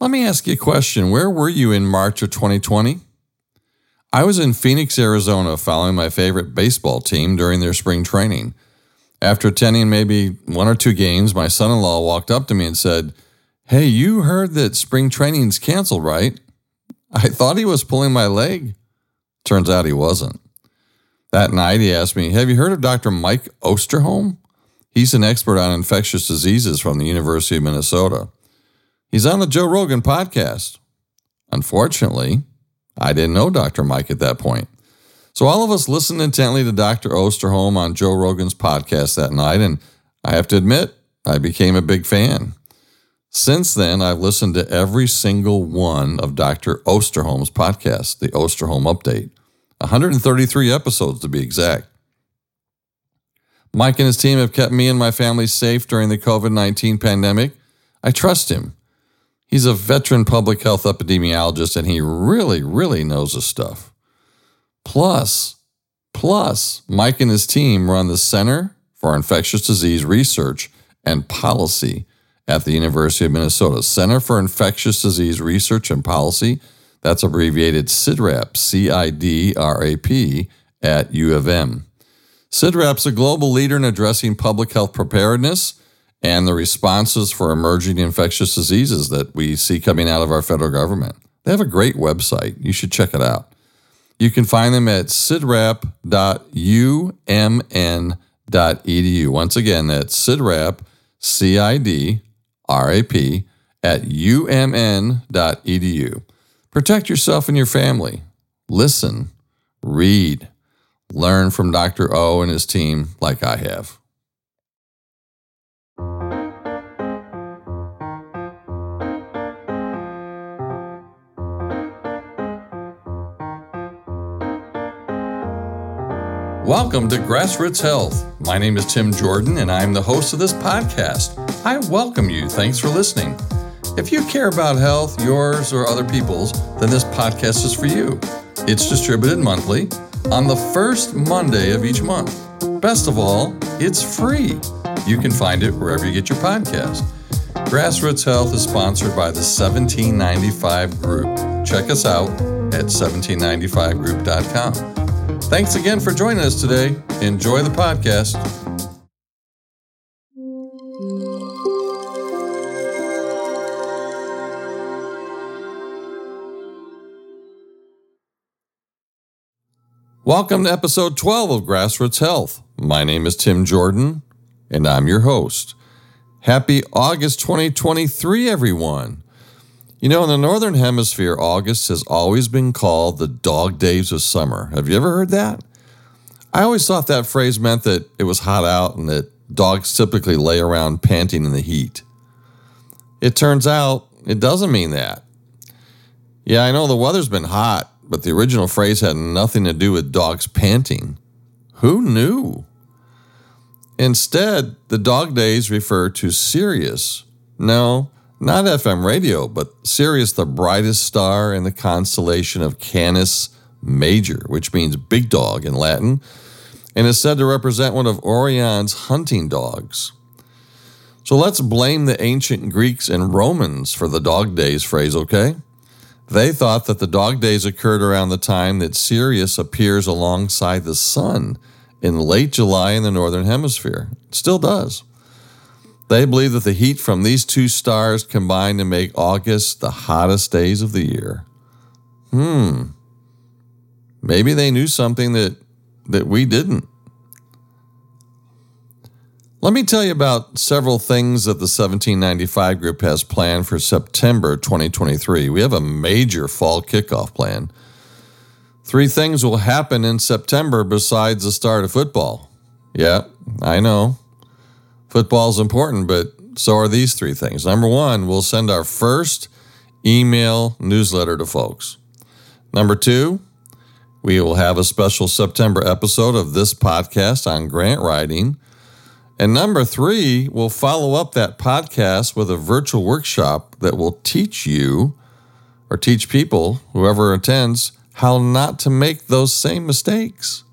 Let me ask you a question. Where were you in March of 2020? I was in Phoenix, Arizona, following my favorite baseball team during their spring training. After attending maybe one or two games, my son in law walked up to me and said, Hey, you heard that spring training's canceled, right? I thought he was pulling my leg. Turns out he wasn't. That night, he asked me, Have you heard of Dr. Mike Osterholm? He's an expert on infectious diseases from the University of Minnesota. He's on the Joe Rogan podcast. Unfortunately, I didn't know Dr. Mike at that point. So all of us listened intently to Dr. Osterholm on Joe Rogan's podcast that night, and I have to admit, I became a big fan. Since then, I've listened to every single one of Dr. Osterholm's podcasts, the Osterholm Update, 133 episodes to be exact. Mike and his team have kept me and my family safe during the COVID 19 pandemic. I trust him. He's a veteran public health epidemiologist and he really, really knows his stuff. Plus, plus, Mike and his team run the Center for Infectious Disease Research and Policy at the University of Minnesota. Center for Infectious Disease Research and Policy, that's abbreviated CIDRAP, C I D R A P, at U of M. CIDRAP's a global leader in addressing public health preparedness and the responses for emerging infectious diseases that we see coming out of our federal government. They have a great website. You should check it out. You can find them at cidrap.umn.edu. Once again, that's cidrap, C I D R A P, at umn.edu. Protect yourself and your family. Listen, read, learn from Dr. O and his team like I have. Welcome to Grassroots Health. My name is Tim Jordan, and I'm the host of this podcast. I welcome you. Thanks for listening. If you care about health, yours or other people's, then this podcast is for you. It's distributed monthly on the first Monday of each month. Best of all, it's free. You can find it wherever you get your podcast. Grassroots Health is sponsored by the 1795 Group. Check us out at 1795group.com. Thanks again for joining us today. Enjoy the podcast. Welcome to episode 12 of Grassroots Health. My name is Tim Jordan, and I'm your host. Happy August 2023, everyone. You know, in the Northern Hemisphere, August has always been called the dog days of summer. Have you ever heard that? I always thought that phrase meant that it was hot out and that dogs typically lay around panting in the heat. It turns out it doesn't mean that. Yeah, I know the weather's been hot, but the original phrase had nothing to do with dogs panting. Who knew? Instead, the dog days refer to Sirius. No, not FM radio, but Sirius, the brightest star in the constellation of Canis Major, which means big dog in Latin, and is said to represent one of Orion's hunting dogs. So let's blame the ancient Greeks and Romans for the dog days phrase, okay? They thought that the dog days occurred around the time that Sirius appears alongside the sun in late July in the northern hemisphere. It still does. They believe that the heat from these two stars combine to make August the hottest days of the year. Hmm. Maybe they knew something that, that we didn't. Let me tell you about several things that the 1795 group has planned for September 2023. We have a major fall kickoff plan. Three things will happen in September besides the start of football. Yeah, I know. Football is important, but so are these three things. Number one, we'll send our first email newsletter to folks. Number two, we will have a special September episode of this podcast on grant writing. And number three, we'll follow up that podcast with a virtual workshop that will teach you or teach people, whoever attends, how not to make those same mistakes.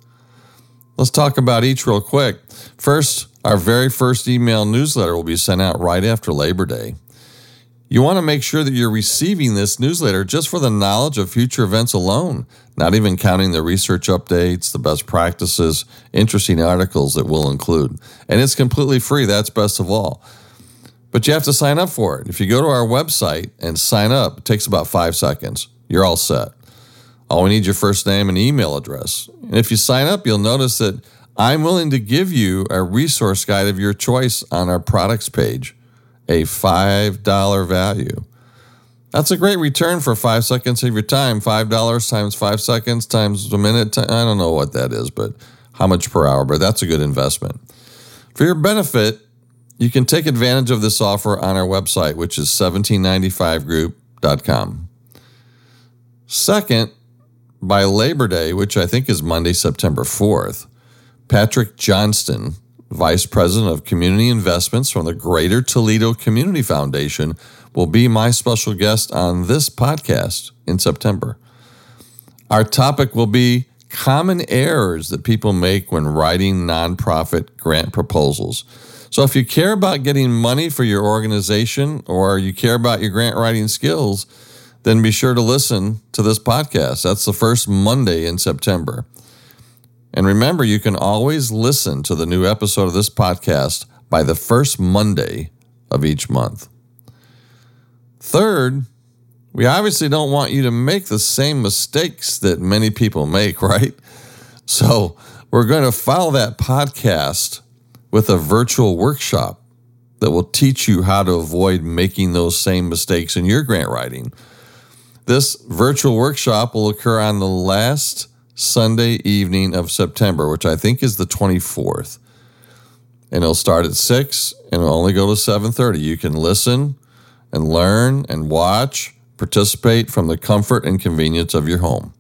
Let's talk about each real quick. First, our very first email newsletter will be sent out right after Labor Day. You want to make sure that you're receiving this newsletter just for the knowledge of future events alone, not even counting the research updates, the best practices, interesting articles that we'll include. And it's completely free. That's best of all. But you have to sign up for it. If you go to our website and sign up, it takes about five seconds. You're all set. All we need your first name and email address. And if you sign up, you'll notice that I'm willing to give you a resource guide of your choice on our products page a $5 value. That's a great return for five seconds of your time. $5 times five seconds times a minute. I don't know what that is, but how much per hour, but that's a good investment. For your benefit, you can take advantage of this offer on our website, which is 1795group.com. Second, by Labor Day, which I think is Monday, September 4th, Patrick Johnston Vice President of Community Investments from the Greater Toledo Community Foundation, will be my special guest on this podcast in September. Our topic will be common errors that people make when writing nonprofit grant proposals. So, if you care about getting money for your organization or you care about your grant writing skills, then be sure to listen to this podcast. That's the first Monday in September. And remember, you can always listen to the new episode of this podcast by the first Monday of each month. Third, we obviously don't want you to make the same mistakes that many people make, right? So, we're going to follow that podcast with a virtual workshop that will teach you how to avoid making those same mistakes in your grant writing. This virtual workshop will occur on the last Sunday evening of September, which I think is the 24th. And it'll start at 6 and it'll only go to 7:30. You can listen and learn and watch, participate from the comfort and convenience of your home.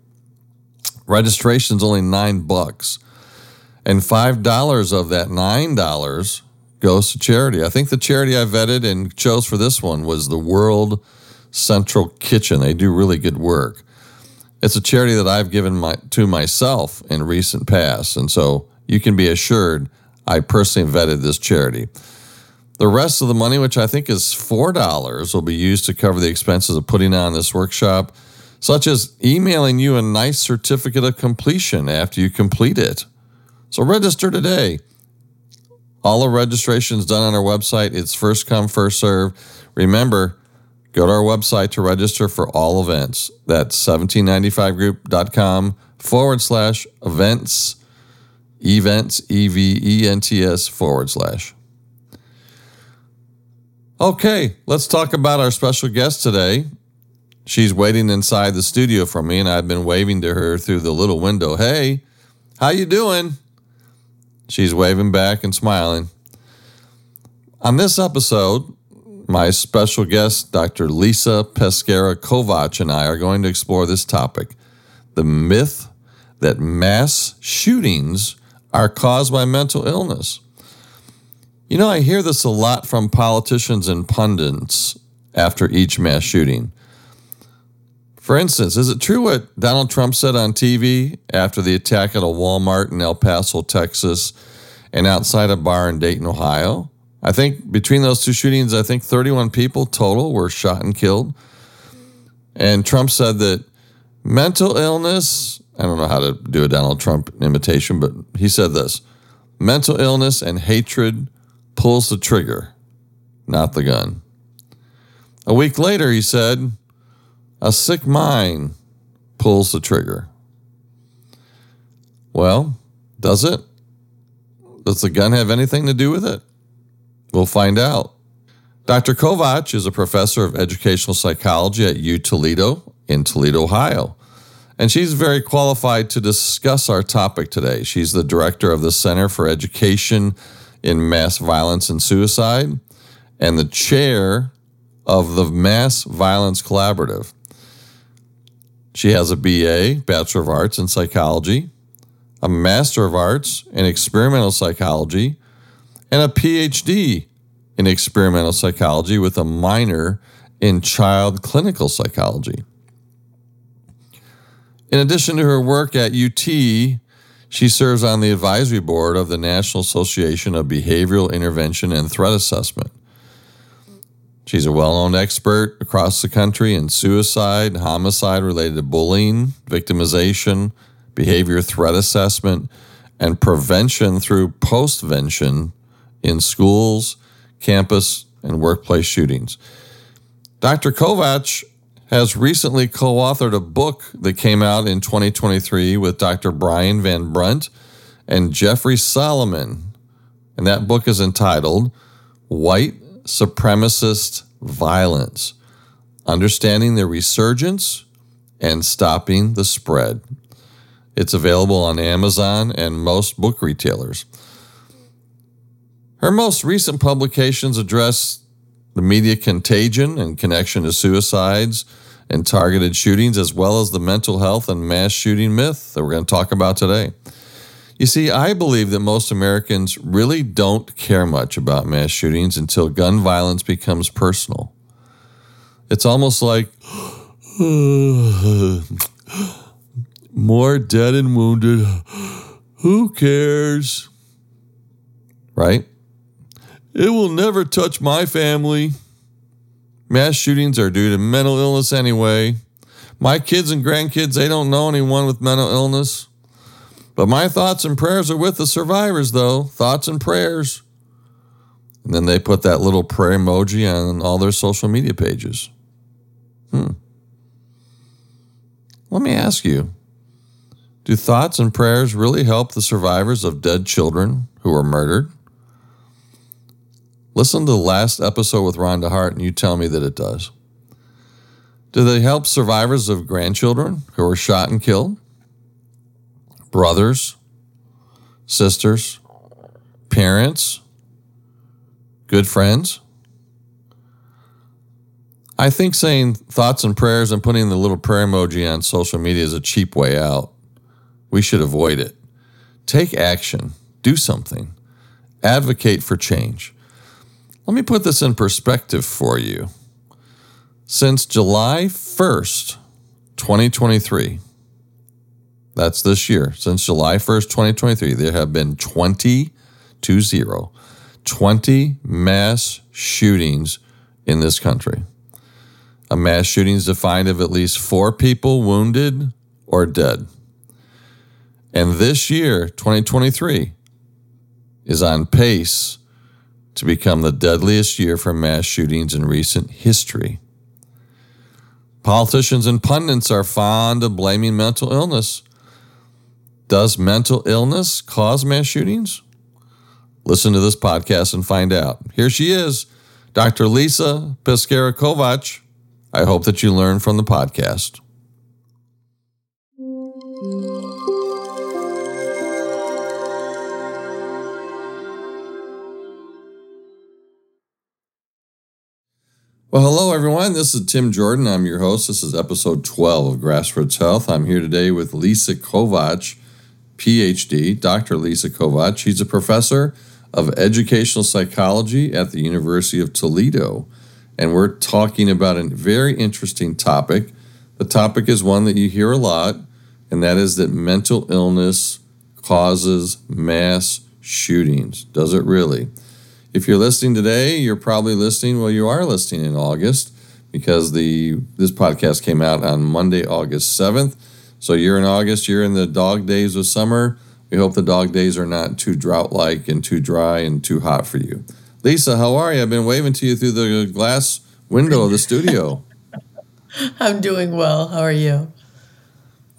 Registration's only 9 bucks. And $5 of that $9 goes to charity. I think the charity I vetted and chose for this one was the World Central Kitchen. They do really good work. It's a charity that I've given my, to myself in recent past. And so you can be assured I personally vetted this charity. The rest of the money, which I think is $4, will be used to cover the expenses of putting on this workshop, such as emailing you a nice certificate of completion after you complete it. So register today. All the registration is done on our website. It's first come, first serve. Remember, Go to our website to register for all events. That's 1795group.com forward slash events, events, E V E N T S forward slash. Okay, let's talk about our special guest today. She's waiting inside the studio for me, and I've been waving to her through the little window. Hey, how you doing? She's waving back and smiling. On this episode, my special guest, Dr. Lisa Pescara Kovach, and I are going to explore this topic the myth that mass shootings are caused by mental illness. You know, I hear this a lot from politicians and pundits after each mass shooting. For instance, is it true what Donald Trump said on TV after the attack at a Walmart in El Paso, Texas, and outside a bar in Dayton, Ohio? I think between those two shootings, I think 31 people total were shot and killed. And Trump said that mental illness, I don't know how to do a Donald Trump imitation, but he said this mental illness and hatred pulls the trigger, not the gun. A week later, he said, a sick mind pulls the trigger. Well, does it? Does the gun have anything to do with it? We'll find out. Dr. Kovach is a professor of educational psychology at U Toledo in Toledo, Ohio. And she's very qualified to discuss our topic today. She's the director of the Center for Education in Mass Violence and Suicide and the chair of the Mass Violence Collaborative. She has a BA, Bachelor of Arts in Psychology, a Master of Arts in Experimental Psychology, and a PhD in experimental psychology with a minor in child clinical psychology. In addition to her work at UT, she serves on the advisory board of the National Association of Behavioral Intervention and Threat Assessment. She's a well known expert across the country in suicide, homicide related to bullying, victimization, behavior threat assessment, and prevention through postvention in schools, campus, and workplace shootings. Dr. Kovach has recently co authored a book that came out in 2023 with Dr. Brian Van Brunt and Jeffrey Solomon. And that book is entitled White Supremacist Violence Understanding the Resurgence and Stopping the Spread. It's available on Amazon and most book retailers. Her most recent publications address the media contagion and connection to suicides and targeted shootings, as well as the mental health and mass shooting myth that we're going to talk about today. You see, I believe that most Americans really don't care much about mass shootings until gun violence becomes personal. It's almost like more dead and wounded. Who cares? Right? It will never touch my family. Mass shootings are due to mental illness anyway. My kids and grandkids, they don't know anyone with mental illness. But my thoughts and prayers are with the survivors, though. Thoughts and prayers. And then they put that little prayer emoji on all their social media pages. Hmm. Let me ask you do thoughts and prayers really help the survivors of dead children who were murdered? Listen to the last episode with Rhonda Hart and you tell me that it does. Do they help survivors of grandchildren who were shot and killed? Brothers, sisters, parents, good friends? I think saying thoughts and prayers and putting the little prayer emoji on social media is a cheap way out. We should avoid it. Take action, do something, advocate for change. Let me put this in perspective for you. Since July 1st, 2023, that's this year, since July 1st, 2023, there have been 20 to 0, 20 mass shootings in this country. A mass shooting is defined of at least four people wounded or dead. And this year, 2023, is on pace to become the deadliest year for mass shootings in recent history. Politicians and pundits are fond of blaming mental illness. Does mental illness cause mass shootings? Listen to this podcast and find out. Here she is, Dr. Lisa Pescara. I hope that you learn from the podcast. Well, hello, everyone. This is Tim Jordan. I'm your host. This is episode 12 of Grassroots Health. I'm here today with Lisa Kovach, PhD, Dr. Lisa Kovach. She's a professor of educational psychology at the University of Toledo. And we're talking about a very interesting topic. The topic is one that you hear a lot, and that is that mental illness causes mass shootings. Does it really? If you're listening today, you're probably listening. Well, you are listening in August because the this podcast came out on Monday, August seventh. So you're in August. You're in the dog days of summer. We hope the dog days are not too drought-like and too dry and too hot for you. Lisa, how are you? I've been waving to you through the glass window of the studio. I'm doing well. How are you?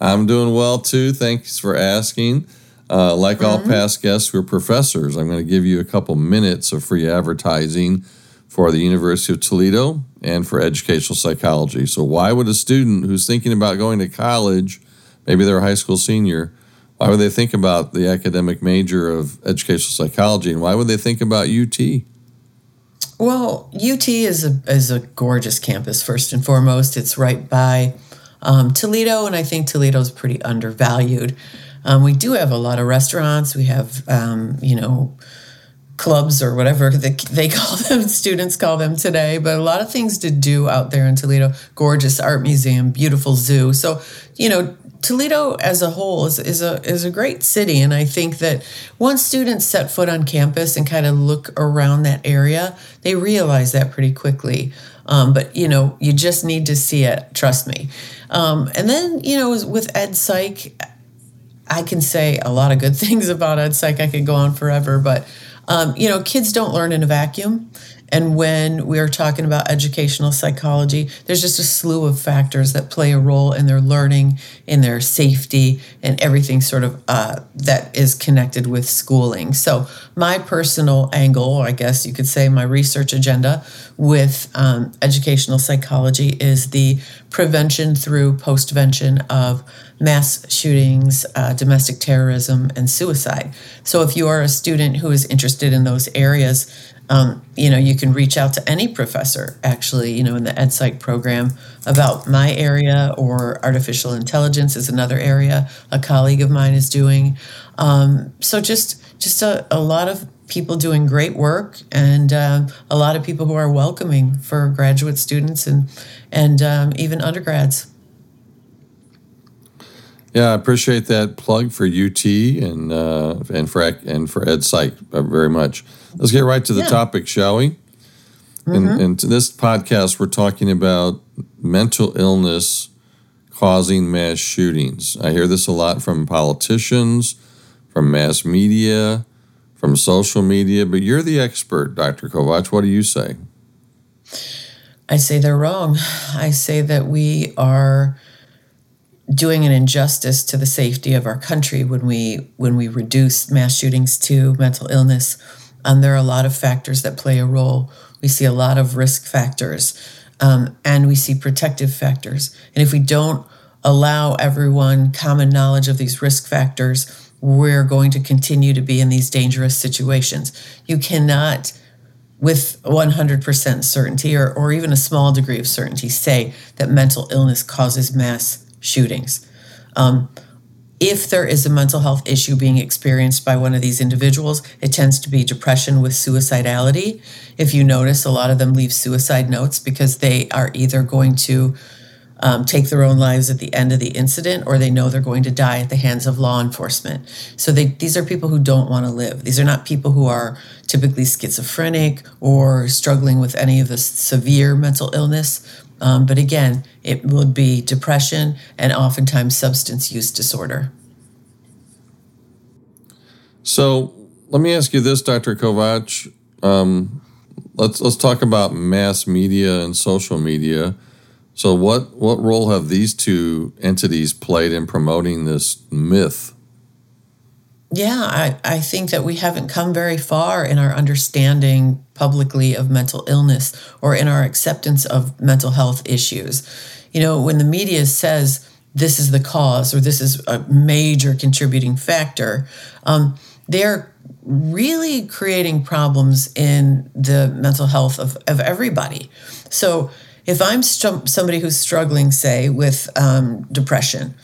I'm doing well too. Thanks for asking. Uh, like mm-hmm. all past guests, we're professors. I'm going to give you a couple minutes of free advertising for the University of Toledo and for educational psychology. So, why would a student who's thinking about going to college, maybe they're a high school senior, why would they think about the academic major of educational psychology, and why would they think about UT? Well, UT is a is a gorgeous campus. First and foremost, it's right by um, Toledo, and I think Toledo's pretty undervalued. Um, we do have a lot of restaurants. We have, um, you know, clubs or whatever they, they call them, students call them today, but a lot of things to do out there in Toledo. Gorgeous art museum, beautiful zoo. So, you know, Toledo as a whole is, is a is a great city, and I think that once students set foot on campus and kind of look around that area, they realize that pretty quickly. Um, but you know, you just need to see it. Trust me. Um, and then you know, with Ed Psych, I can say a lot of good things about Ed Psych. I could go on forever, but um, you know, kids don't learn in a vacuum. And when we are talking about educational psychology, there's just a slew of factors that play a role in their learning, in their safety, and everything sort of uh, that is connected with schooling. So, my personal angle, I guess you could say my research agenda with um, educational psychology is the prevention through postvention of mass shootings, uh, domestic terrorism, and suicide. So, if you are a student who is interested in those areas, um, you know, you can reach out to any professor actually, you know, in the EdPsych program about my area or artificial intelligence is another area a colleague of mine is doing. Um, so just just a, a, lot of people doing great work and um, a lot of people who are welcoming for graduate students and and um, even undergrads. Yeah, I appreciate that plug for UT and uh, and for and for Ed Psych uh, very much. Let's get right to the yeah. topic, shall we? Mm-hmm. In, in this podcast, we're talking about mental illness causing mass shootings. I hear this a lot from politicians, from mass media, from social media, but you're the expert, Dr. Kovach. What do you say? I say they're wrong. I say that we are doing an injustice to the safety of our country when we when we reduce mass shootings to mental illness. Um, there are a lot of factors that play a role. We see a lot of risk factors, um, and we see protective factors. And if we don't allow everyone common knowledge of these risk factors, we're going to continue to be in these dangerous situations. You cannot with 100% certainty or, or even a small degree of certainty say that mental illness causes mass shootings. Um, if there is a mental health issue being experienced by one of these individuals, it tends to be depression with suicidality. If you notice, a lot of them leave suicide notes because they are either going to um, take their own lives at the end of the incident or they know they're going to die at the hands of law enforcement. So they, these are people who don't want to live. These are not people who are typically schizophrenic or struggling with any of the severe mental illness. Um, but again, it would be depression and oftentimes substance use disorder. So let me ask you this, Dr. Kovach. Um, let's let's talk about mass media and social media. So what what role have these two entities played in promoting this myth? Yeah, I, I think that we haven't come very far in our understanding publicly of mental illness or in our acceptance of mental health issues. You know, when the media says this is the cause or this is a major contributing factor, um, they're really creating problems in the mental health of, of everybody. So if I'm st- somebody who's struggling, say, with um, depression,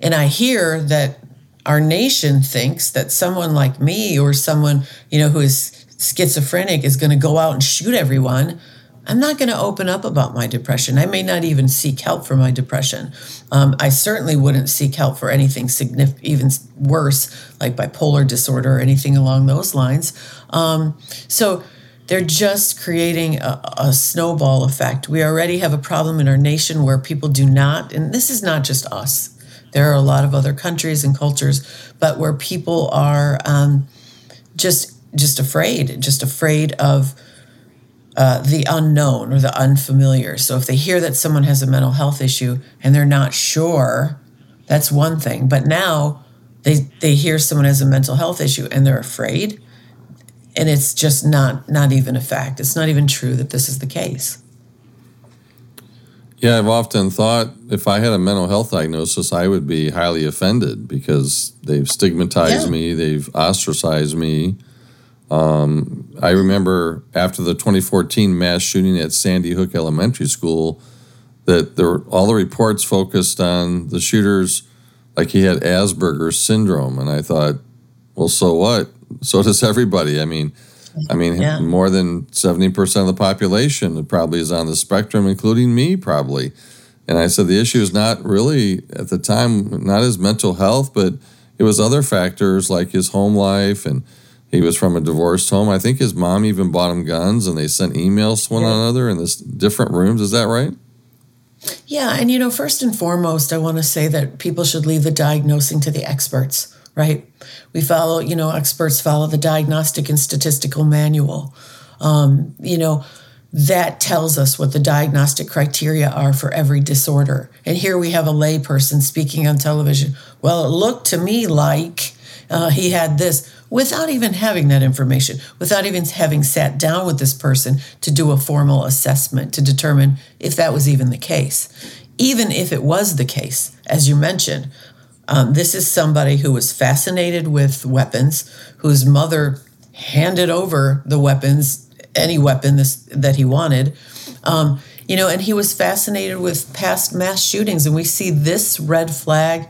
and I hear that our nation thinks that someone like me or someone you know who is schizophrenic is going to go out and shoot everyone i'm not going to open up about my depression. I may not even seek help for my depression. Um, i certainly wouldn't seek help for anything significant even worse like bipolar disorder or anything along those lines. Um, so they're just creating a, a, snowball effect. We already have a problem in our nation where people do not, and this is not just us, there are a lot of other countries and cultures, but where people are um, just just afraid, just afraid of uh, the unknown or the unfamiliar. So if they hear that someone has a mental health issue and they're not sure, that's one thing. But now they they hear someone has a mental health issue and they're afraid, and it's just not not even a fact. It's not even true that this is the case. Yeah, I've often thought if I had a mental health diagnosis, I would be highly offended because they've stigmatized yeah. me, they've ostracized me. Um, I remember after the 2014 mass shooting at Sandy Hook Elementary School, that there were, all the reports focused on the shooters like he had Asperger's syndrome, and I thought, well, so what? So does everybody. I mean, I mean, yeah. more than 70% of the population probably is on the spectrum, including me, probably. And I said the issue is not really at the time not his mental health, but it was other factors like his home life and he was from a divorced home. I think his mom even bought him guns and they sent emails to one yeah. another in this different rooms. Is that right? Yeah, and you know, first and foremost, I want to say that people should leave the diagnosing to the experts, right? We follow, you know, experts follow the diagnostic and statistical manual. Um, you know, that tells us what the diagnostic criteria are for every disorder. And here we have a layperson speaking on television. Well, it looked to me like uh, he had this without even having that information, without even having sat down with this person to do a formal assessment to determine if that was even the case. Even if it was the case, as you mentioned, um, this is somebody who was fascinated with weapons, whose mother handed over the weapons, any weapon this, that he wanted. Um, you know, and he was fascinated with past mass shootings, and we see this red flag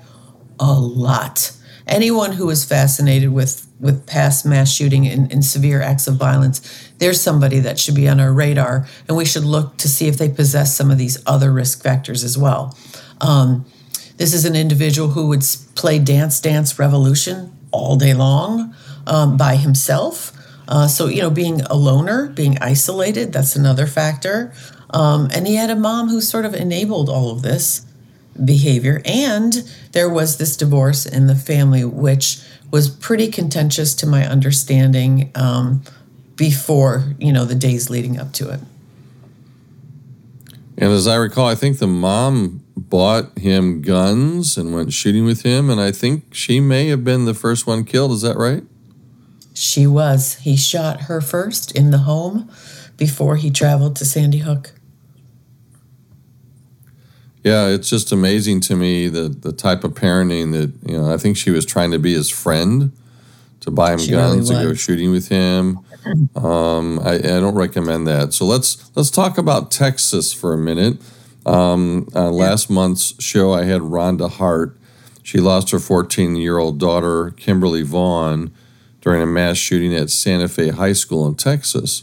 a lot anyone who is fascinated with with past mass shooting and, and, severe acts of violence, there's somebody that should be on our radar, and we should look to see if they possess some of these other risk factors as well. Um, this is an individual who would play Dance Dance Revolution all day long um, by himself. Uh, so, you know, being a loner, being isolated, that's another factor. Um, and he had a mom who sort of enabled all of this behavior. And there was this divorce in the family, which was pretty contentious to my understanding um, before, you know, the days leading up to it. And as I recall, I think the mom bought him guns and went shooting with him. And I think she may have been the first one killed. Is that right? She was. He shot her first in the home before he traveled to Sandy Hook. Yeah, it's just amazing to me the the type of parenting that you know. I think she was trying to be his friend, to buy him she guns really and go shooting with him. Um, I, I, don't recommend that. So let's let's talk about Texas for a minute. Um, uh, last month's show, I had Rhonda Hart. She lost her 14 year old daughter, Kimberly Vaughan, during a mass shooting at Santa Fe High School in Texas.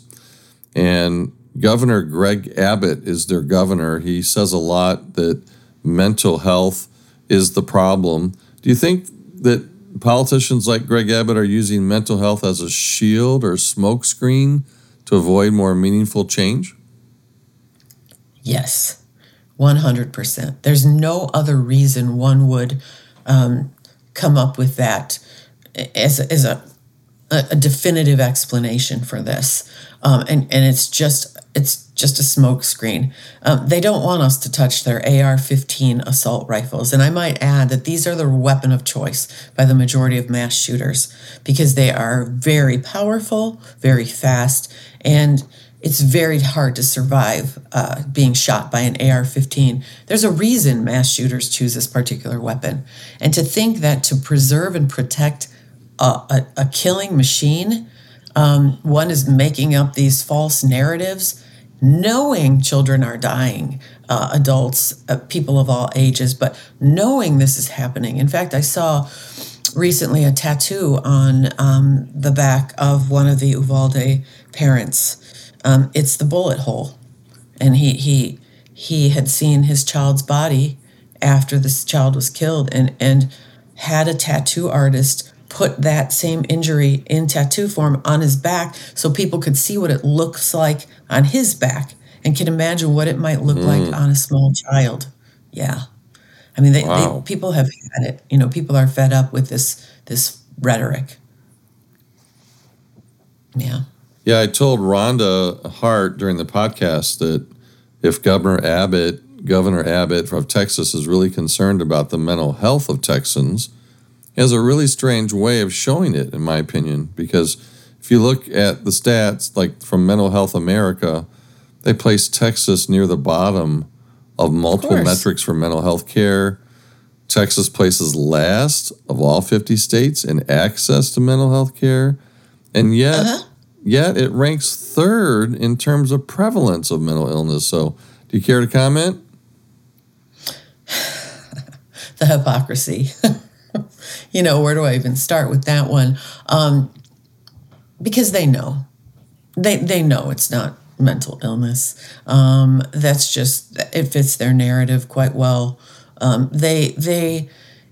And Governor Greg Abbott is their governor. He says a lot that mental health is the problem. Do you think that politicians like Greg Abbott are using mental health as a shield or smokescreen to avoid more meaningful change? Yes, 100%. There's no other reason one would um, come up with that as, as a, a definitive explanation for this. Um, and, and it's just it's just a smokescreen. Um, they don't want us to touch their AR 15 assault rifles. And I might add that these are the weapon of choice by the majority of mass shooters because they are very powerful, very fast, and it's very hard to survive uh, being shot by an AR 15. There's a reason mass shooters choose this particular weapon. And to think that to preserve and protect a, a, a killing machine, um, one is making up these false narratives knowing children are dying, uh, adults, uh, people of all ages, but knowing this is happening. In fact, I saw recently a tattoo on um, the back of one of the Uvalde parents. Um, it's the bullet hole, and he he he had seen his child's body after this child was killed, and and had a tattoo artist put that same injury in tattoo form on his back so people could see what it looks like on his back and can imagine what it might look mm. like on a small child. Yeah. I mean, they, wow. they, people have had it. You know, people are fed up with this this rhetoric. Yeah. Yeah, I told Rhonda Hart during the podcast that if Governor Abbott, Governor Abbott of Texas, is really concerned about the mental health of Texans, he has a really strange way of showing it, in my opinion, because if you look at the stats, like from Mental Health America, they place Texas near the bottom of multiple of metrics for mental health care. Texas places last of all 50 states in access to mental health care. And yet, uh-huh. Yet it ranks third in terms of prevalence of mental illness. So, do you care to comment? the hypocrisy. you know, where do I even start with that one? Um, because they know, they they know it's not mental illness. Um, that's just it fits their narrative quite well. Um, they they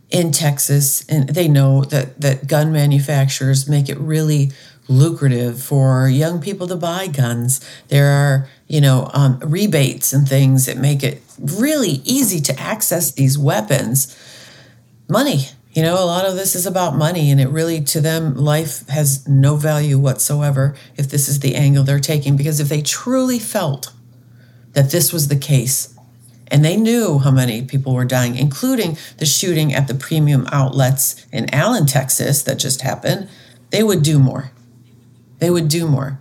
in Texas and they know that that gun manufacturers make it really lucrative for young people to buy guns. There are you know um, rebates and things that make it really easy to access these weapons. Money you know, a lot of this is about money, and it really, to them, life has no value whatsoever if this is the angle they're taking. Because if they truly felt that this was the case, and they knew how many people were dying, including the shooting at the premium outlets in Allen, Texas, that just happened, they would do more. They would do more.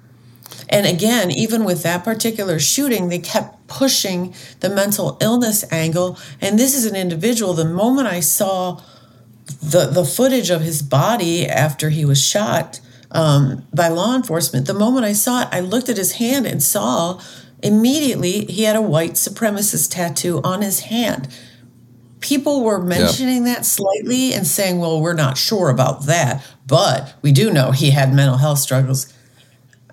And again, even with that particular shooting, they kept pushing the mental illness angle. And this is an individual, the moment I saw the the footage of his body after he was shot um, by law enforcement. The moment I saw it, I looked at his hand and saw immediately he had a white supremacist tattoo on his hand. People were mentioning yep. that slightly and saying, "Well, we're not sure about that, but we do know he had mental health struggles."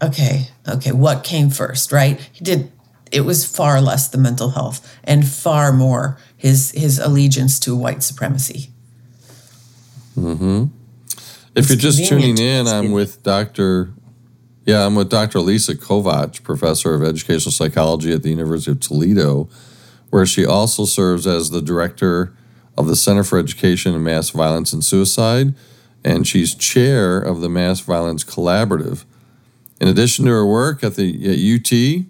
Okay, okay, what came first, right? He did it was far less the mental health and far more his his allegiance to white supremacy. Mm-hmm. If it's you're just tuning in, I'm with Dr. Yeah, I'm with Dr. Lisa Kovach, professor of educational psychology at the University of Toledo, where she also serves as the director of the Center for Education and Mass Violence and Suicide, and she's chair of the Mass Violence Collaborative. In addition to her work at the at UT,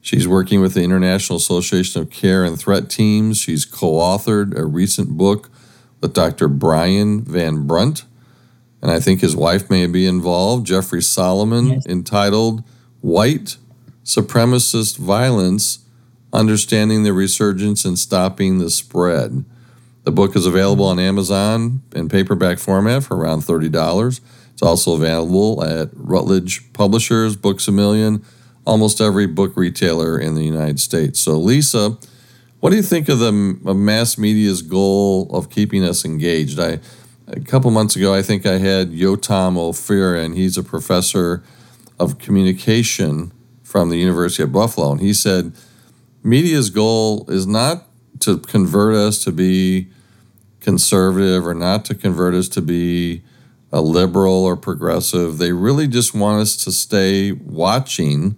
she's working with the International Association of Care and Threat Teams. She's co-authored a recent book with Dr. Brian Van Brunt, and I think his wife may be involved, Jeffrey Solomon, yes. entitled White Supremacist Violence Understanding the Resurgence and Stopping the Spread. The book is available on Amazon in paperback format for around $30. It's also available at Routledge Publishers, Books a Million, almost every book retailer in the United States. So, Lisa, what do you think of the of mass media's goal of keeping us engaged? I a couple months ago, I think I had Yotam Ophir, and he's a professor of communication from the University of Buffalo, and he said media's goal is not to convert us to be conservative or not to convert us to be a liberal or progressive. They really just want us to stay watching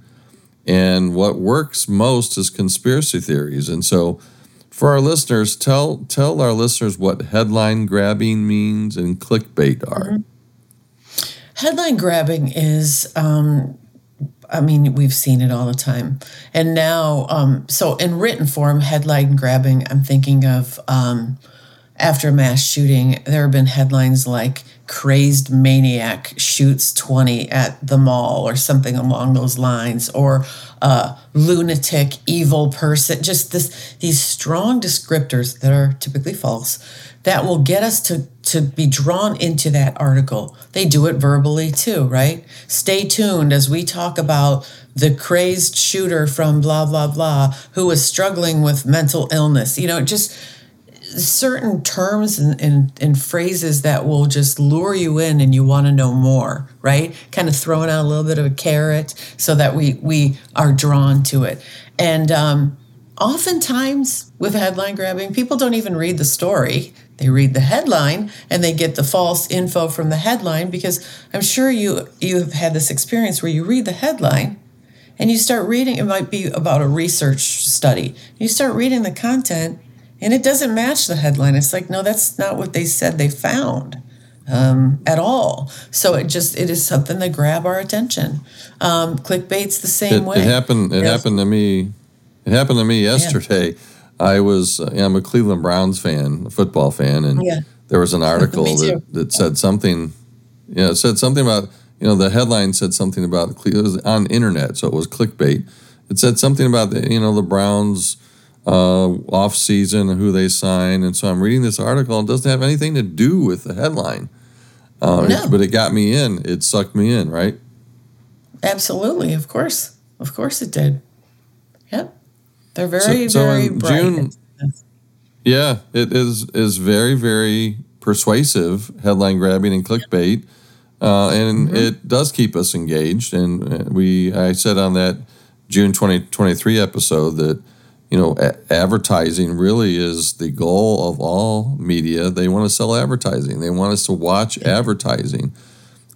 and what works most is conspiracy theories. And so, for our listeners, tell tell our listeners what headline grabbing means and clickbait are. Mm-hmm. Headline grabbing is um, I mean, we've seen it all the time. And now, um, so in written form, headline grabbing, I'm thinking of um, after mass shooting, there have been headlines like crazed maniac shoots 20 at the mall or something along those lines or uh, lunatic evil person just this these strong descriptors that are typically false that will get us to to be drawn into that article they do it verbally too right stay tuned as we talk about the crazed shooter from blah blah blah who was struggling with mental illness you know just certain terms and, and, and, phrases that will just lure you in and you want to know more, right? Kind of throwing out a little bit of a carrot so that we, we are drawn to it. And um, oftentimes with headline grabbing, people don't even read the story. They read the headline and they get the false info from the headline because I'm sure you you've had this experience where you read the headline and you start reading it might be about a research study. You start reading the content and it doesn't match the headline. It's like, no, that's not what they said they found um, at all. So it just it is something that grab our attention. Um, clickbait's the same it, way. It happened. It yes. happened to me. It happened to me yesterday. Yeah. I was I'm a Cleveland Browns fan, a football fan, and yeah. there was an article that, that said something. You know, it said something about you know the headline said something about it was on internet, so it was clickbait. It said something about the you know the Browns uh, off season and who they sign. And so I'm reading this article. and It doesn't have anything to do with the headline, uh, no. but it got me in. It sucked me in, right? Absolutely, of course, of course it did. Yep, they're very so, so very bright. June, yeah, it is is very very persuasive headline grabbing and clickbait. Uh, and mm-hmm. it does keep us engaged. And uh, we, I said on that June 2023 episode that you know a- advertising really is the goal of all media. They want to sell advertising. They want us to watch advertising.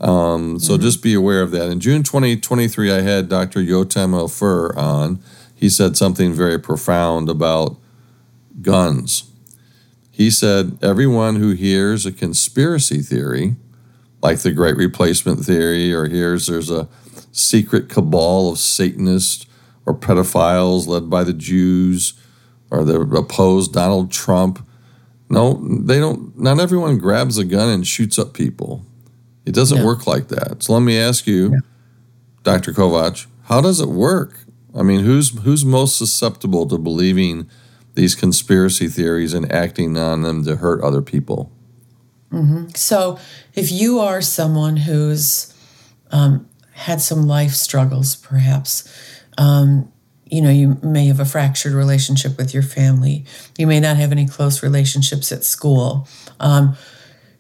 Um, so just be aware of that. In June 2023, I had Dr. Yotam Ophir on. He said something very profound about guns. He said, Everyone who hears a conspiracy theory, like the Great Replacement Theory, or hears there's a secret cabal of Satanists or pedophiles led by the Jews, or they oppose Donald Trump. No, they don't. Not everyone grabs a gun and shoots up people. It doesn't work like that. So let me ask you, Dr. Kovach, how does it work? I mean, who's who's most susceptible to believing these conspiracy theories and acting on them to hurt other people? So, if you are someone who's um, had some life struggles, perhaps, um, you know, you may have a fractured relationship with your family. You may not have any close relationships at school. Um,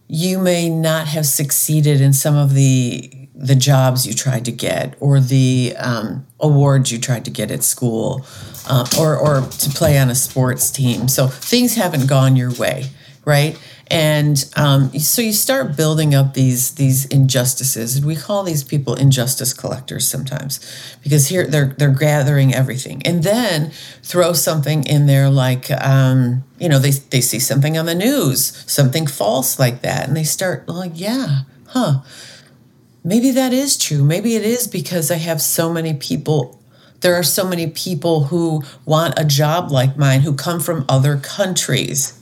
you may not have succeeded in some of the the jobs you tried to get or the um, awards you tried to get at school uh, or, or to play on a sports team. So things haven't gone your way right? And um, so you start building up these these injustices. And we call these people injustice collectors sometimes because here they're they're gathering everything. And then throw something in there like um, you know they, they see something on the news something false like that. And they start like yeah huh maybe that is true. Maybe it is because I have so many people. There are so many people who want a job like mine who come from other countries,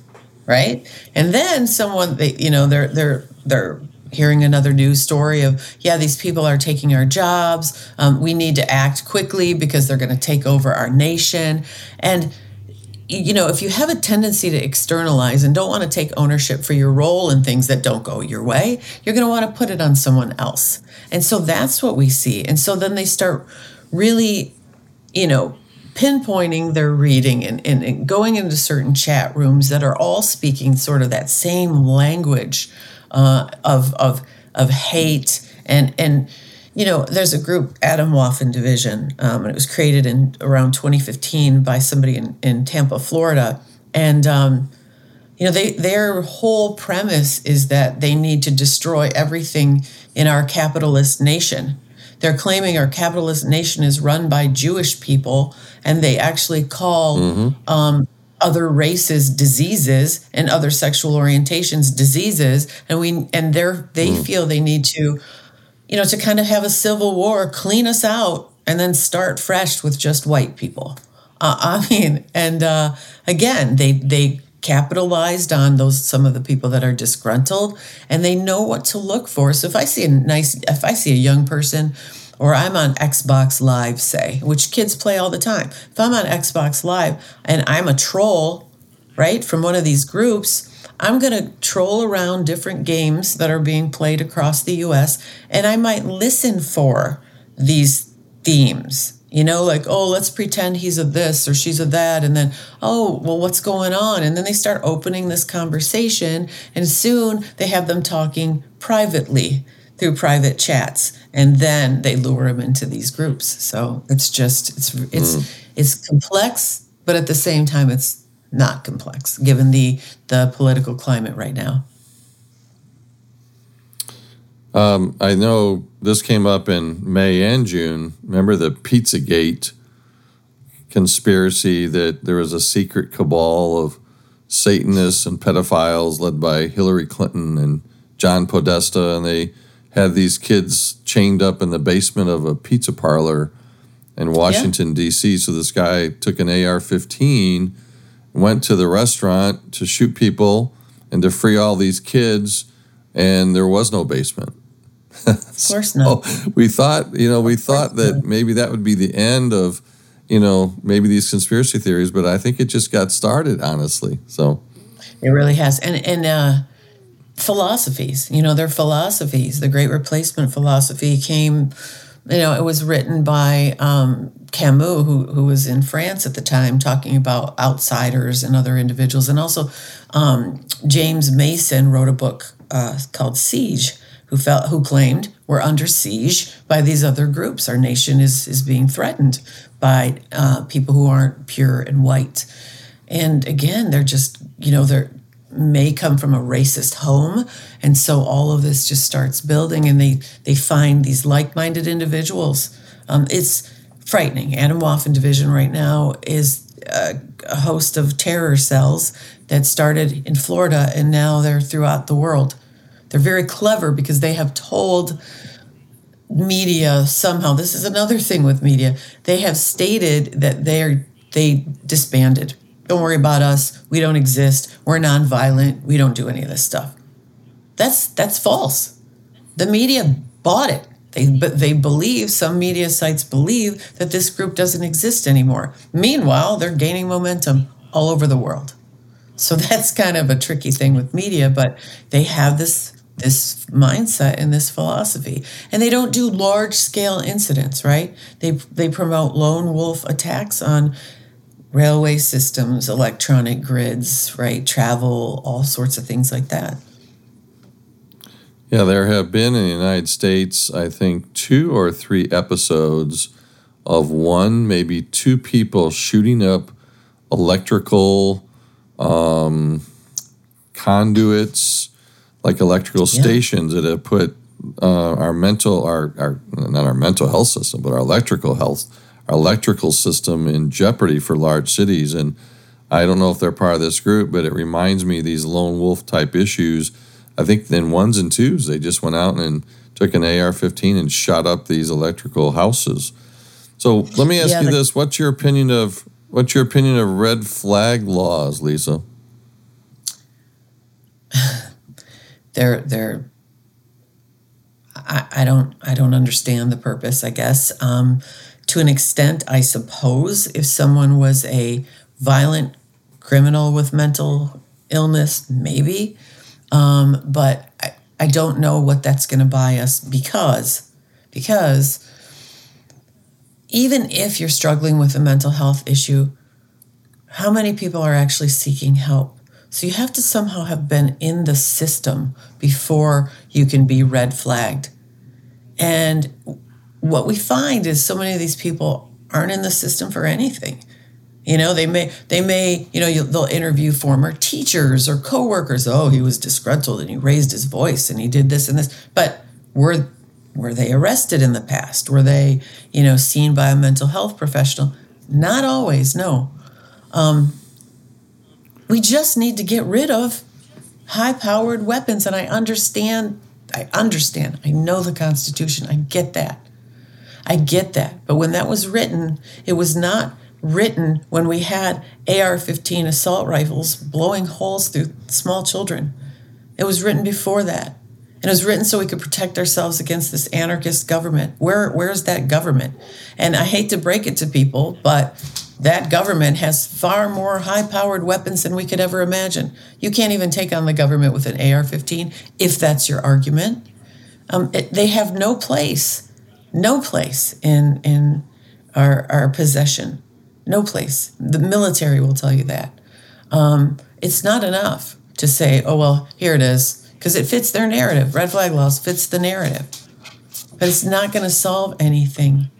right? And then someone, they, you know, they're they're they're hearing another news story of yeah, these people are taking our jobs. Um, we need to act quickly because they're going to take over our nation. And you know, if you have a tendency to externalize and don't want to take ownership for your role in things that don't go your way, you're going to want to put it on someone else. And so that's what we see. And so then they start really, you know, pinpointing their reading and, and, and going into certain chat rooms that are all speaking sort of that same language uh, of, of, of hate and, and, you know, there's a group, Atomwaffen Division, um, and it was created in around 2015 by somebody in, in Tampa, Florida. And, um, you know, they, their whole premise is that they need to destroy everything in our capitalist nation. They're claiming our capitalist nation is run by Jewish people, and they actually call um, other races diseases and other sexual orientations diseases, and we and they're they feel they need to you know, to kind of have a civil war, clean us out, and then start fresh with just white people. Uh, I mean, and uh, again, they they capitalized on those some of the people that are disgruntled, and they know what to look for. So if I see a nice, if I see a young person, or I'm on Xbox Live, say, which kids play all the time. If I'm on Xbox Live and I'm a troll, right, from one of these groups, I'm going to troll around different games that are being played across the US and I might listen for these themes. You know, like, oh, let's pretend he's a this or she's a that. And then, oh, well, what's going on? And then they start opening this conversation. And soon they have them talking privately through private chats. And then they lure them into these groups. So it's just, it's, it's, mm. it's complex, but at the same time, it's not complex given the the political climate right now. Um, I know this came up in May and June. Remember the Pizzagate conspiracy that there was a secret cabal of Satanists and pedophiles led by Hillary Clinton and John Podesta, and they had these kids chained up in the basement of a pizza parlor in Washington, D.C. So this guy took an AR 15, went to the restaurant to shoot people and to free all these kids, and there was no basement. Of course not. We thought, you know, we thought that maybe that would be the end of, you know, maybe these conspiracy theories, but I think it just got started, honestly. So, It really has. And and uh philosophies, you know, their philosophies, the great replacement philosophy came you know, it was written by um, Camus, who, who was in France at the time, talking about outsiders and other individuals. And also, um, James Mason wrote a book uh, called Siege, who felt who claimed we're under siege by these other groups. Our nation is is being threatened by uh, people who aren't pure and white. And again, they're just you know they're may come from a racist home. And so all of this just starts building and they they find these like-minded individuals. Um, it's frightening. Atomwaffen division right now is a, a host of terror cells that started in florida and now they're throughout the world. They're very clever because they have told media somehow this is another thing with media they have stated that they're they disbanded don't worry about us. We don't exist. We're nonviolent. We don't do any of this stuff. That's that's false. The media bought it. They they believe some media sites believe that this group doesn't exist anymore. Meanwhile they're gaining momentum all over the world. So that's kind of a tricky thing with media but they have this this mindset and this philosophy. And they don't do large scale incidents right? They they promote lone wolf attacks on railway systems electronic grids right travel all sorts of things like that yeah there have been in the united states i think two or three episodes of one maybe two people shooting up electrical um, conduits like electrical yeah. stations that have put uh, our mental, our, our not our mental health system, but our electrical health, our electrical system in jeopardy for large cities. And I don't know if they're part of this group, but it reminds me of these lone wolf type issues. I think in ones and twos, they just went out and took an AR-15 and shot up these electrical houses. So let me ask yeah, you the- this: What's your opinion of what's your opinion of red flag laws, Lisa? they're they're I, I don't I don't understand the purpose, I guess. Um, to an extent, I suppose if someone was a violent criminal with mental illness, maybe. Um, but I, I don't know what that's going to buy us because because even if you're struggling with a mental health issue, how many people are actually seeking help? So you have to somehow have been in the system before you can be red flagged. And what we find is so many of these people aren't in the system for anything. You know, they may they may you know they'll interview former teachers or coworkers. Oh, he was disgruntled and he raised his voice and he did this and this. But were were they arrested in the past? Were they you know seen by a mental health professional? Not always. No. Um, we just need to get rid of high powered weapons. And I understand, I understand, I know the Constitution, I get that. I get that. But when that was written, it was not written when we had AR 15 assault rifles blowing holes through small children. It was written before that. And it was written so we could protect ourselves against this anarchist government. Where where's that government? And I hate to break it to people, but that government has far more high powered weapons than we could ever imagine. You can't even take on the government with an AR 15 if that's your argument. Um, it, they have no place, no place in, in our, our possession. No place. The military will tell you that. Um, it's not enough to say, oh, well, here it is, because it fits their narrative. Red flag laws fits the narrative. But it's not going to solve anything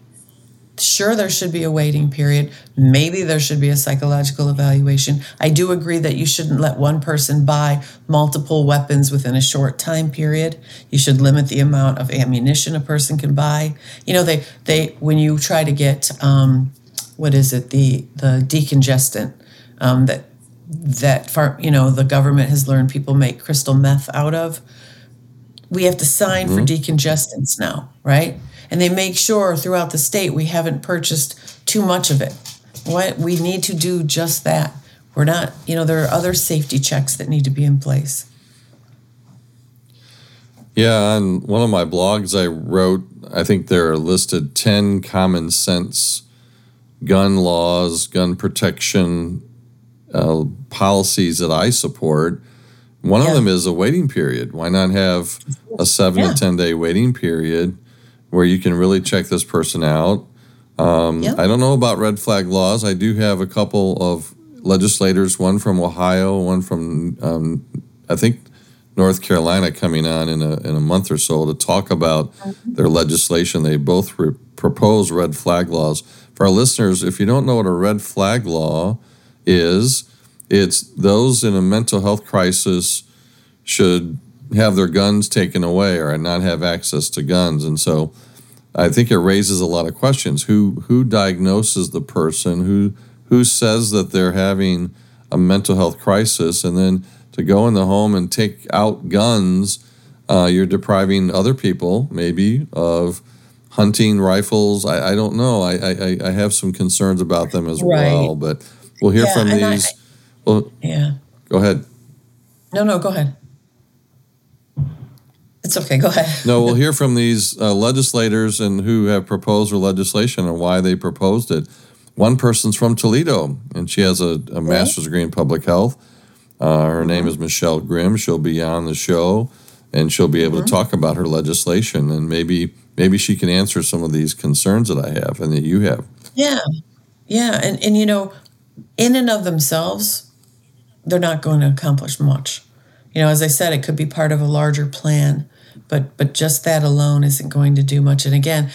Sure, there should be a waiting period. Maybe there should be a psychological evaluation. I do agree that you shouldn't let one person buy multiple weapons within a short time period. You should limit the amount of ammunition a person can buy. You know, they they when you try to get um, what is it the the decongestant um, that that far, you know the government has learned people make crystal meth out of. We have to sign mm-hmm. for decongestants now, right? And they make sure throughout the state we haven't purchased too much of it. What we need to do just that. We're not, you know, there are other safety checks that need to be in place. Yeah, on one of my blogs I wrote, I think there are listed 10 common sense gun laws, gun protection uh, policies that I support. One yeah. of them is a waiting period. Why not have a seven yeah. to 10 day waiting period? Where you can really check this person out. Um, yep. I don't know about red flag laws. I do have a couple of legislators, one from Ohio, one from, um, I think, North Carolina coming on in a, in a month or so to talk about mm-hmm. their legislation. They both re- propose red flag laws. For our listeners, if you don't know what a red flag law is, it's those in a mental health crisis should have their guns taken away or not have access to guns. And so I think it raises a lot of questions. Who who diagnoses the person? Who who says that they're having a mental health crisis? And then to go in the home and take out guns, uh, you're depriving other people maybe of hunting rifles. I, I don't know. I, I, I have some concerns about them as right. well. But we'll hear yeah, from these. I, well, yeah. Go ahead. No, no, go ahead. It's okay. Go ahead. no, we'll hear from these uh, legislators and who have proposed legislation and why they proposed it. One person's from Toledo, and she has a, a master's degree in public health. Uh, her mm-hmm. name is Michele Grim. She'll be on the show, and she'll be able mm-hmm. to talk about her legislation, and maybe maybe she can answer some of these concerns that I have and that you have. Yeah, yeah, and and you know, in and of themselves, they're not going to accomplish much. You know, as I said, it could be part of a larger plan but but just that alone isn't going to do much. And again,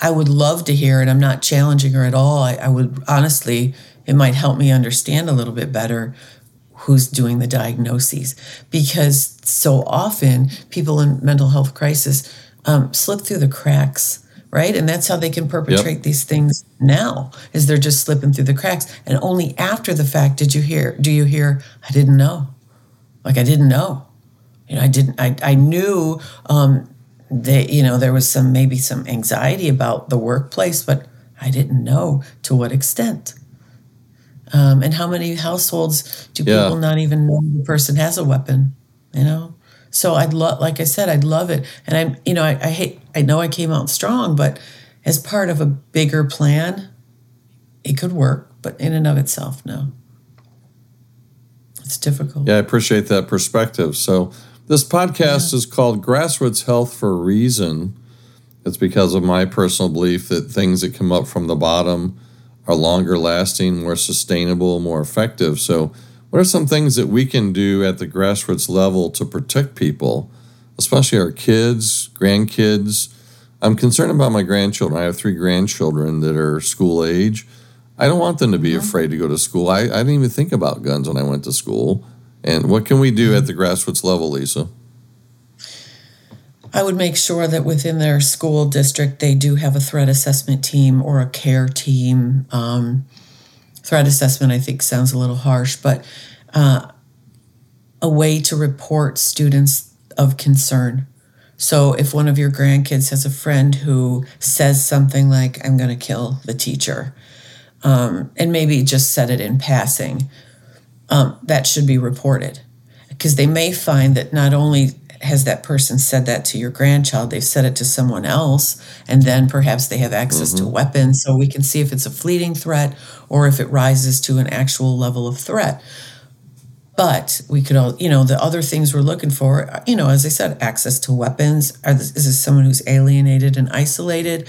I would love to hear it. I'm not challenging her at all. I, I would honestly, it might help me understand a little bit better who's doing the diagnoses because so often people in mental health crisis um, slip through the cracks right and that's how they can perpetrate yep. these things now is they're just slipping through the cracks and only after the fact did you hear do you hear i didn't know like i didn't know you know, I didn't, I, I knew um, that, you know, there was some, maybe some anxiety about the workplace, but I didn't know to what extent. Um, and how many households do yeah. people not even know the person has a weapon, you know? So I'd love, like I said, I'd love it. And I'm, you know, I, I hate, I know I came out strong, but as part of a bigger plan, it could work, but in and of itself, no. It's difficult. Yeah, I appreciate that perspective. So this podcast yeah. is called Grassroots Health for a reason. It's because of my personal belief that things that come up from the bottom are longer lasting, more sustainable, more effective. So, what are some things that we can do at the grassroots level to protect people, especially our kids, grandkids? I'm concerned about my grandchildren. I have three grandchildren that are school age. I don't want them to be mm-hmm. afraid to go to school. I, I didn't even think about guns when I went to school. And what can we do at the grassroots level, Lisa? I would make sure that within their school district they do have a threat assessment team or a care team. Um, threat assessment, I think, sounds a little harsh, but uh, a way to report students of concern. So if one of your grandkids has a friend who says something like, I'm going to kill the teacher, um, and maybe just said it in passing, um, that should be reported because they may find that not only has that person said that to your grandchild, they've said it to someone else, and then perhaps they have access mm-hmm. to weapons. So we can see if it's a fleeting threat or if it rises to an actual level of threat. But we could all, you know, the other things we're looking for, you know, as I said, access to weapons. Are this, is this someone who's alienated and isolated?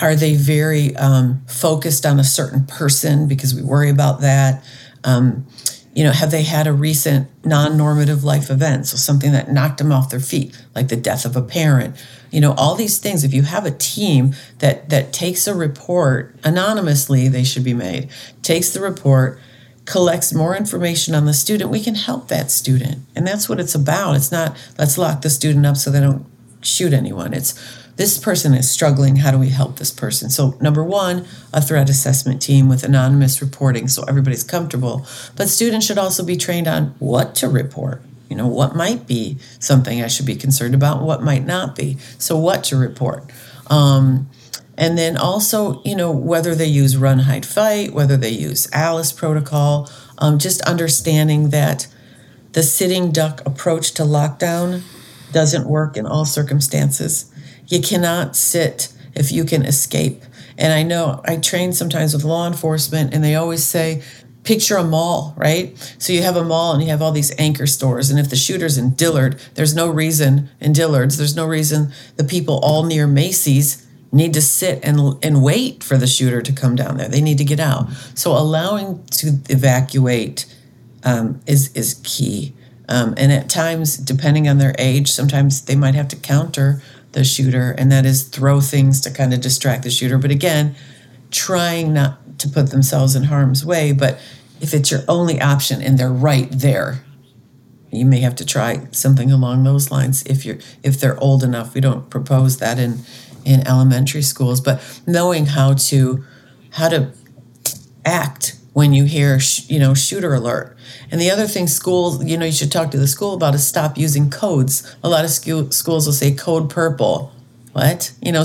Are they very um, focused on a certain person because we worry about that? Um, you know, have they had a recent non normative life event? So something that knocked them off their feet, like the death of a parent. You know, all these things. If you have a team that that takes a report anonymously, they should be made, takes the report, collects more information on the student, we can help that student. And that's what it's about. It's not let's lock the student up so they don't shoot anyone. It's this person is struggling. How do we help this person? So, number one, a threat assessment team with anonymous reporting so everybody's comfortable. But students should also be trained on what to report. You know, what might be something I should be concerned about, what might not be. So, what to report. Um, and then also, you know, whether they use run, hide, fight, whether they use Alice protocol, um, just understanding that the sitting duck approach to lockdown doesn't work in all circumstances. You cannot sit if you can escape. And I know I train sometimes with law enforcement, and they always say, picture a mall, right? So you have a mall and you have all these anchor stores. And if the shooter's in Dillard, there's no reason in Dillard's, there's no reason the people all near Macy's need to sit and and wait for the shooter to come down there. They need to get out. So allowing to evacuate um, is is key. Um, and at times, depending on their age, sometimes they might have to counter the shooter, and that is throw things to kind of distract the shooter. But again, trying not to put themselves in harm's way. But if it's your only option and they're right there, you may have to try something along those lines if you're if they're old enough. We don't propose that in in elementary schools, but knowing how to how to act when you hear you know shooter alert. And the other thing schools, you know, you should talk to the school about is stop using codes. A lot of school, schools will say code purple. What? You know,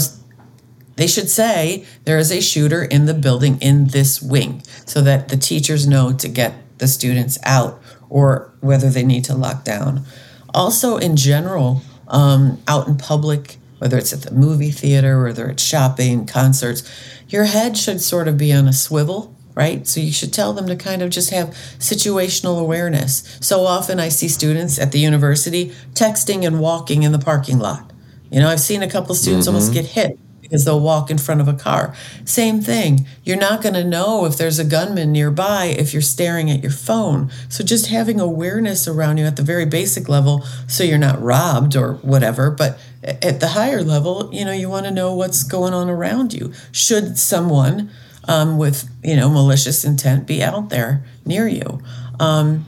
they should say there is a shooter in the building in this wing so that the teachers know to get the students out or whether they need to lock down. Also, in general, um, out in public, whether it's at the movie theater, whether it's shopping, concerts, your head should sort of be on a swivel, right? So you should tell them to kind of just have situational awareness. So often I see students at the university texting and walking in the parking lot. You know, I've seen a couple students mm-hmm. almost get hit because they'll walk in front of a car. Same thing. You're not going to know if there's a gunman nearby if you're staring at your phone. So just having awareness around you at the very basic level so you're not robbed or whatever, but at the higher level, you know, you want to know what's going on around you. Should someone um, with, you know, malicious intent be out there near you? Um,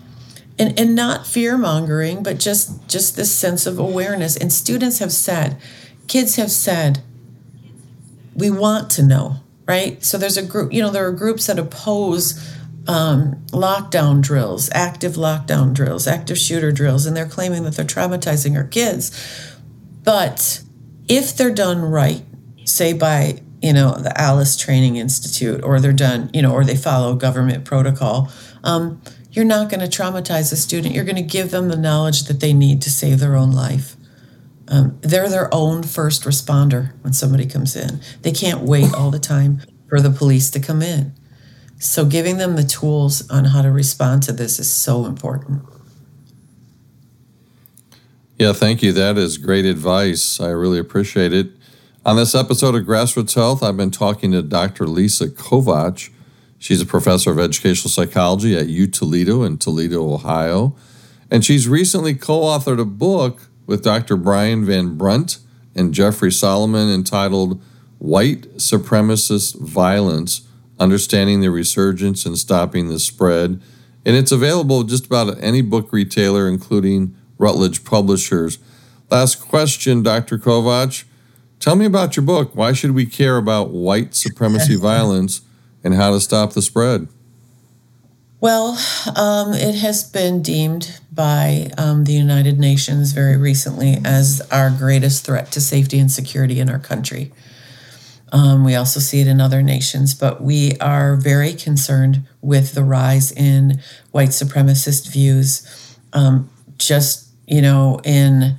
and, and not fear mongering, but just just this sense of awareness. And students have said, kids have said, we want to know, right? So there's a group, you know, there are groups that oppose um, lockdown drills, active lockdown drills, active shooter drills, and they're claiming that they're traumatizing our kids. But if they're done right, say by you know the Alice Training Institute, or they're done, you know, or they follow government protocol, um, you're not going to traumatize a student. You're going to give them the knowledge that they need to save their own life. Um, they're their own first responder when somebody comes in. They can't wait all the time for the police to come in. So, giving them the tools on how to respond to this is so important. Yeah, thank you. That is great advice. I really appreciate it. On this episode of Grassroots Health, I've been talking to Dr. Lisa Kovach. She's a professor of educational psychology at U Toledo in Toledo, Ohio. And she's recently co authored a book with Dr. Brian Van Brunt and Jeffrey Solomon entitled White Supremacist Violence Understanding the Resurgence and Stopping the Spread. And it's available just about any book retailer, including Routledge Publishers. Last question, Dr. Kovach. Tell me about your book. Why should we care about white supremacy violence and how to stop the spread? Well, um, it has been deemed by um, the United Nations very recently as our greatest threat to safety and security in our country. Um, we also see it in other nations, but we are very concerned with the rise in white supremacist views. Um, just, you know, in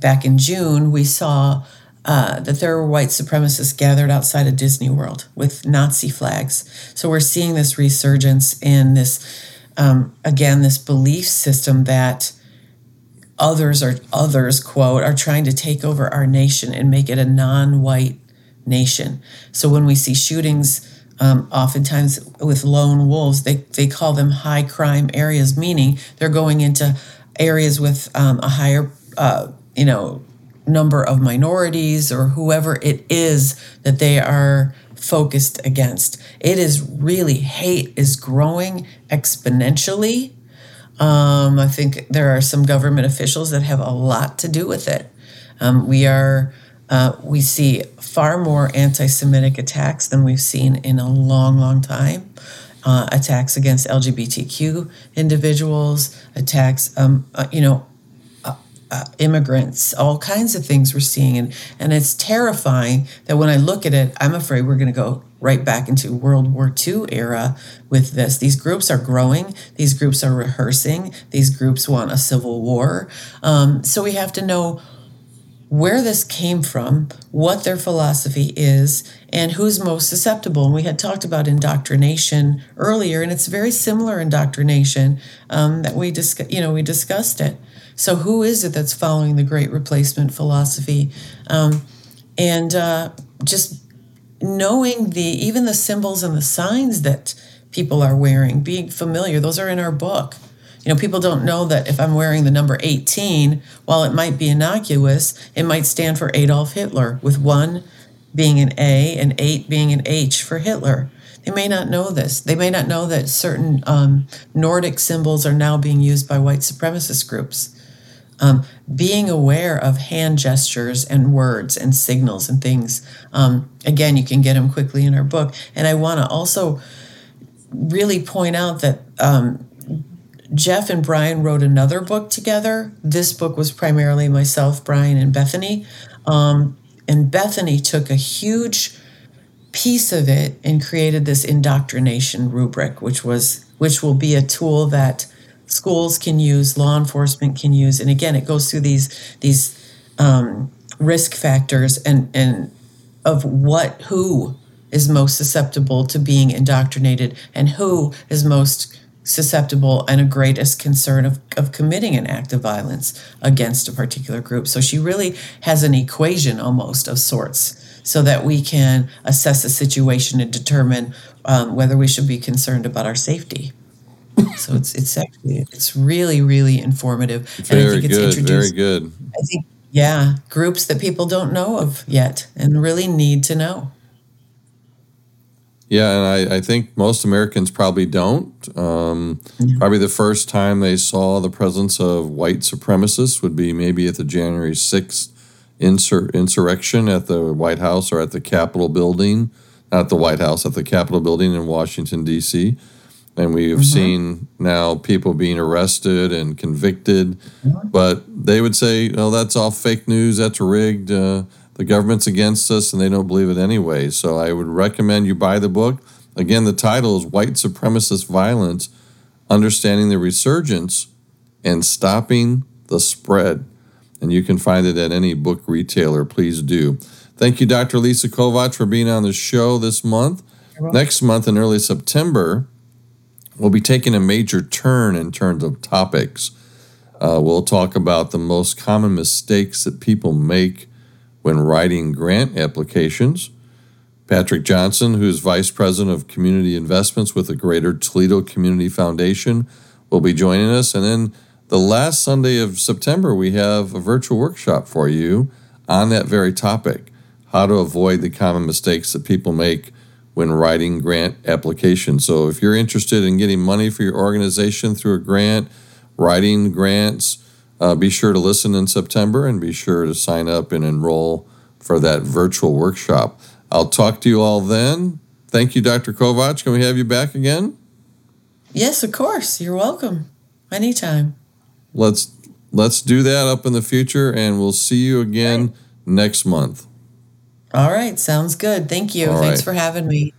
back in June, we saw uh, that there were white supremacists gathered outside of Disney World with Nazi flags. So we're seeing this resurgence in this, um, again, this belief system that others are others quote are trying to take over our nation and make it a non-white nation. So when we see shootings. Um, oftentimes with lone wolves, they, they call them high crime areas, meaning they're going into areas with um, a higher, uh, you know, number of minorities or whoever it is that they are focused against. It is really, hate is growing exponentially. Um, I think there are some government officials that have a lot to do with it. Um, we are, uh, we see far more anti Semitic attacks than we've seen in a long, long time. Uh, attacks against LGBTQ individuals, attacks, um, uh, you know, uh, immigrants, all kinds of things we're seeing. And, and it's terrifying that when I look at it, I'm afraid we're going to go right back into World War II era with this. These groups are growing, these groups are rehearsing, these groups want a civil war. Um, so we have to know where this came from, what their philosophy is, and who's most susceptible. And we had talked about indoctrination earlier, and it's very similar indoctrination um, that we discuss. You know, we discussed it. So, who is it that's following the great replacement philosophy? Um, and uh, just knowing the even the symbols and the signs that people are wearing, being familiar, those are in our book. You know, people don't know that if I'm wearing the number 18, while it might be innocuous, it might stand for Adolf Hitler, with one being an A and eight being an H for Hitler. They may not know this. They may not know that certain um, Nordic symbols are now being used by white supremacist groups. Um, being aware of hand gestures and words and signals and things. Um, again, you can get them quickly in our book. And I want to also really point out that um, Jeff and Brian wrote another book together. This book was primarily myself, Brian, and Bethany. Um, and Bethany took a huge piece of it and created this indoctrination rubric, which was which will be a tool that schools can use, law enforcement can use, and again, it goes through these these um, risk factors and and of what who is most susceptible to being indoctrinated and who is most susceptible and a greatest concern of, of committing an act of violence against a particular group. So she really has an equation almost of sorts so that we can assess the situation and determine um, whether we should be concerned about our safety. So it's it's actually it's really really informative. Very and I think it's good. Introduced, very good. I think yeah, groups that people don't know of yet and really need to know. Yeah, and I, I think most Americans probably don't. Um, mm-hmm. Probably the first time they saw the presence of white supremacists would be maybe at the January 6th insur- insurrection at the White House or at the Capitol building. Not the White House, at the Capitol building in Washington, D.C. And we've mm-hmm. seen now people being arrested and convicted. Mm-hmm. But they would say, oh, that's all fake news, that's rigged. Uh, the government's against us and they don't believe it anyway. So I would recommend you buy the book. Again, the title is White Supremacist Violence Understanding the Resurgence and Stopping the Spread. And you can find it at any book retailer. Please do. Thank you, Dr. Lisa Kovach, for being on the show this month. Next month, in early September, we'll be taking a major turn in terms of topics. Uh, we'll talk about the most common mistakes that people make when writing grant applications. Patrick Johnson, who is Vice President of Community Investments with the Greater Toledo Community Foundation, will be joining us. And then the last Sunday of September, we have a virtual workshop for you on that very topic how to avoid the common mistakes that people make when writing grant applications. So, if you're interested in getting money for your organization through a grant, writing grants, uh, be sure to listen in September and be sure to sign up and enroll for that virtual workshop. I'll talk to you all then. Thank you, Dr. Kovach. Can we have you back again? Yes, of course. You're welcome. Anytime. Let's let's do that up in the future and we'll see you again right. next month. All right, sounds good. Thank you. All Thanks right. for having me.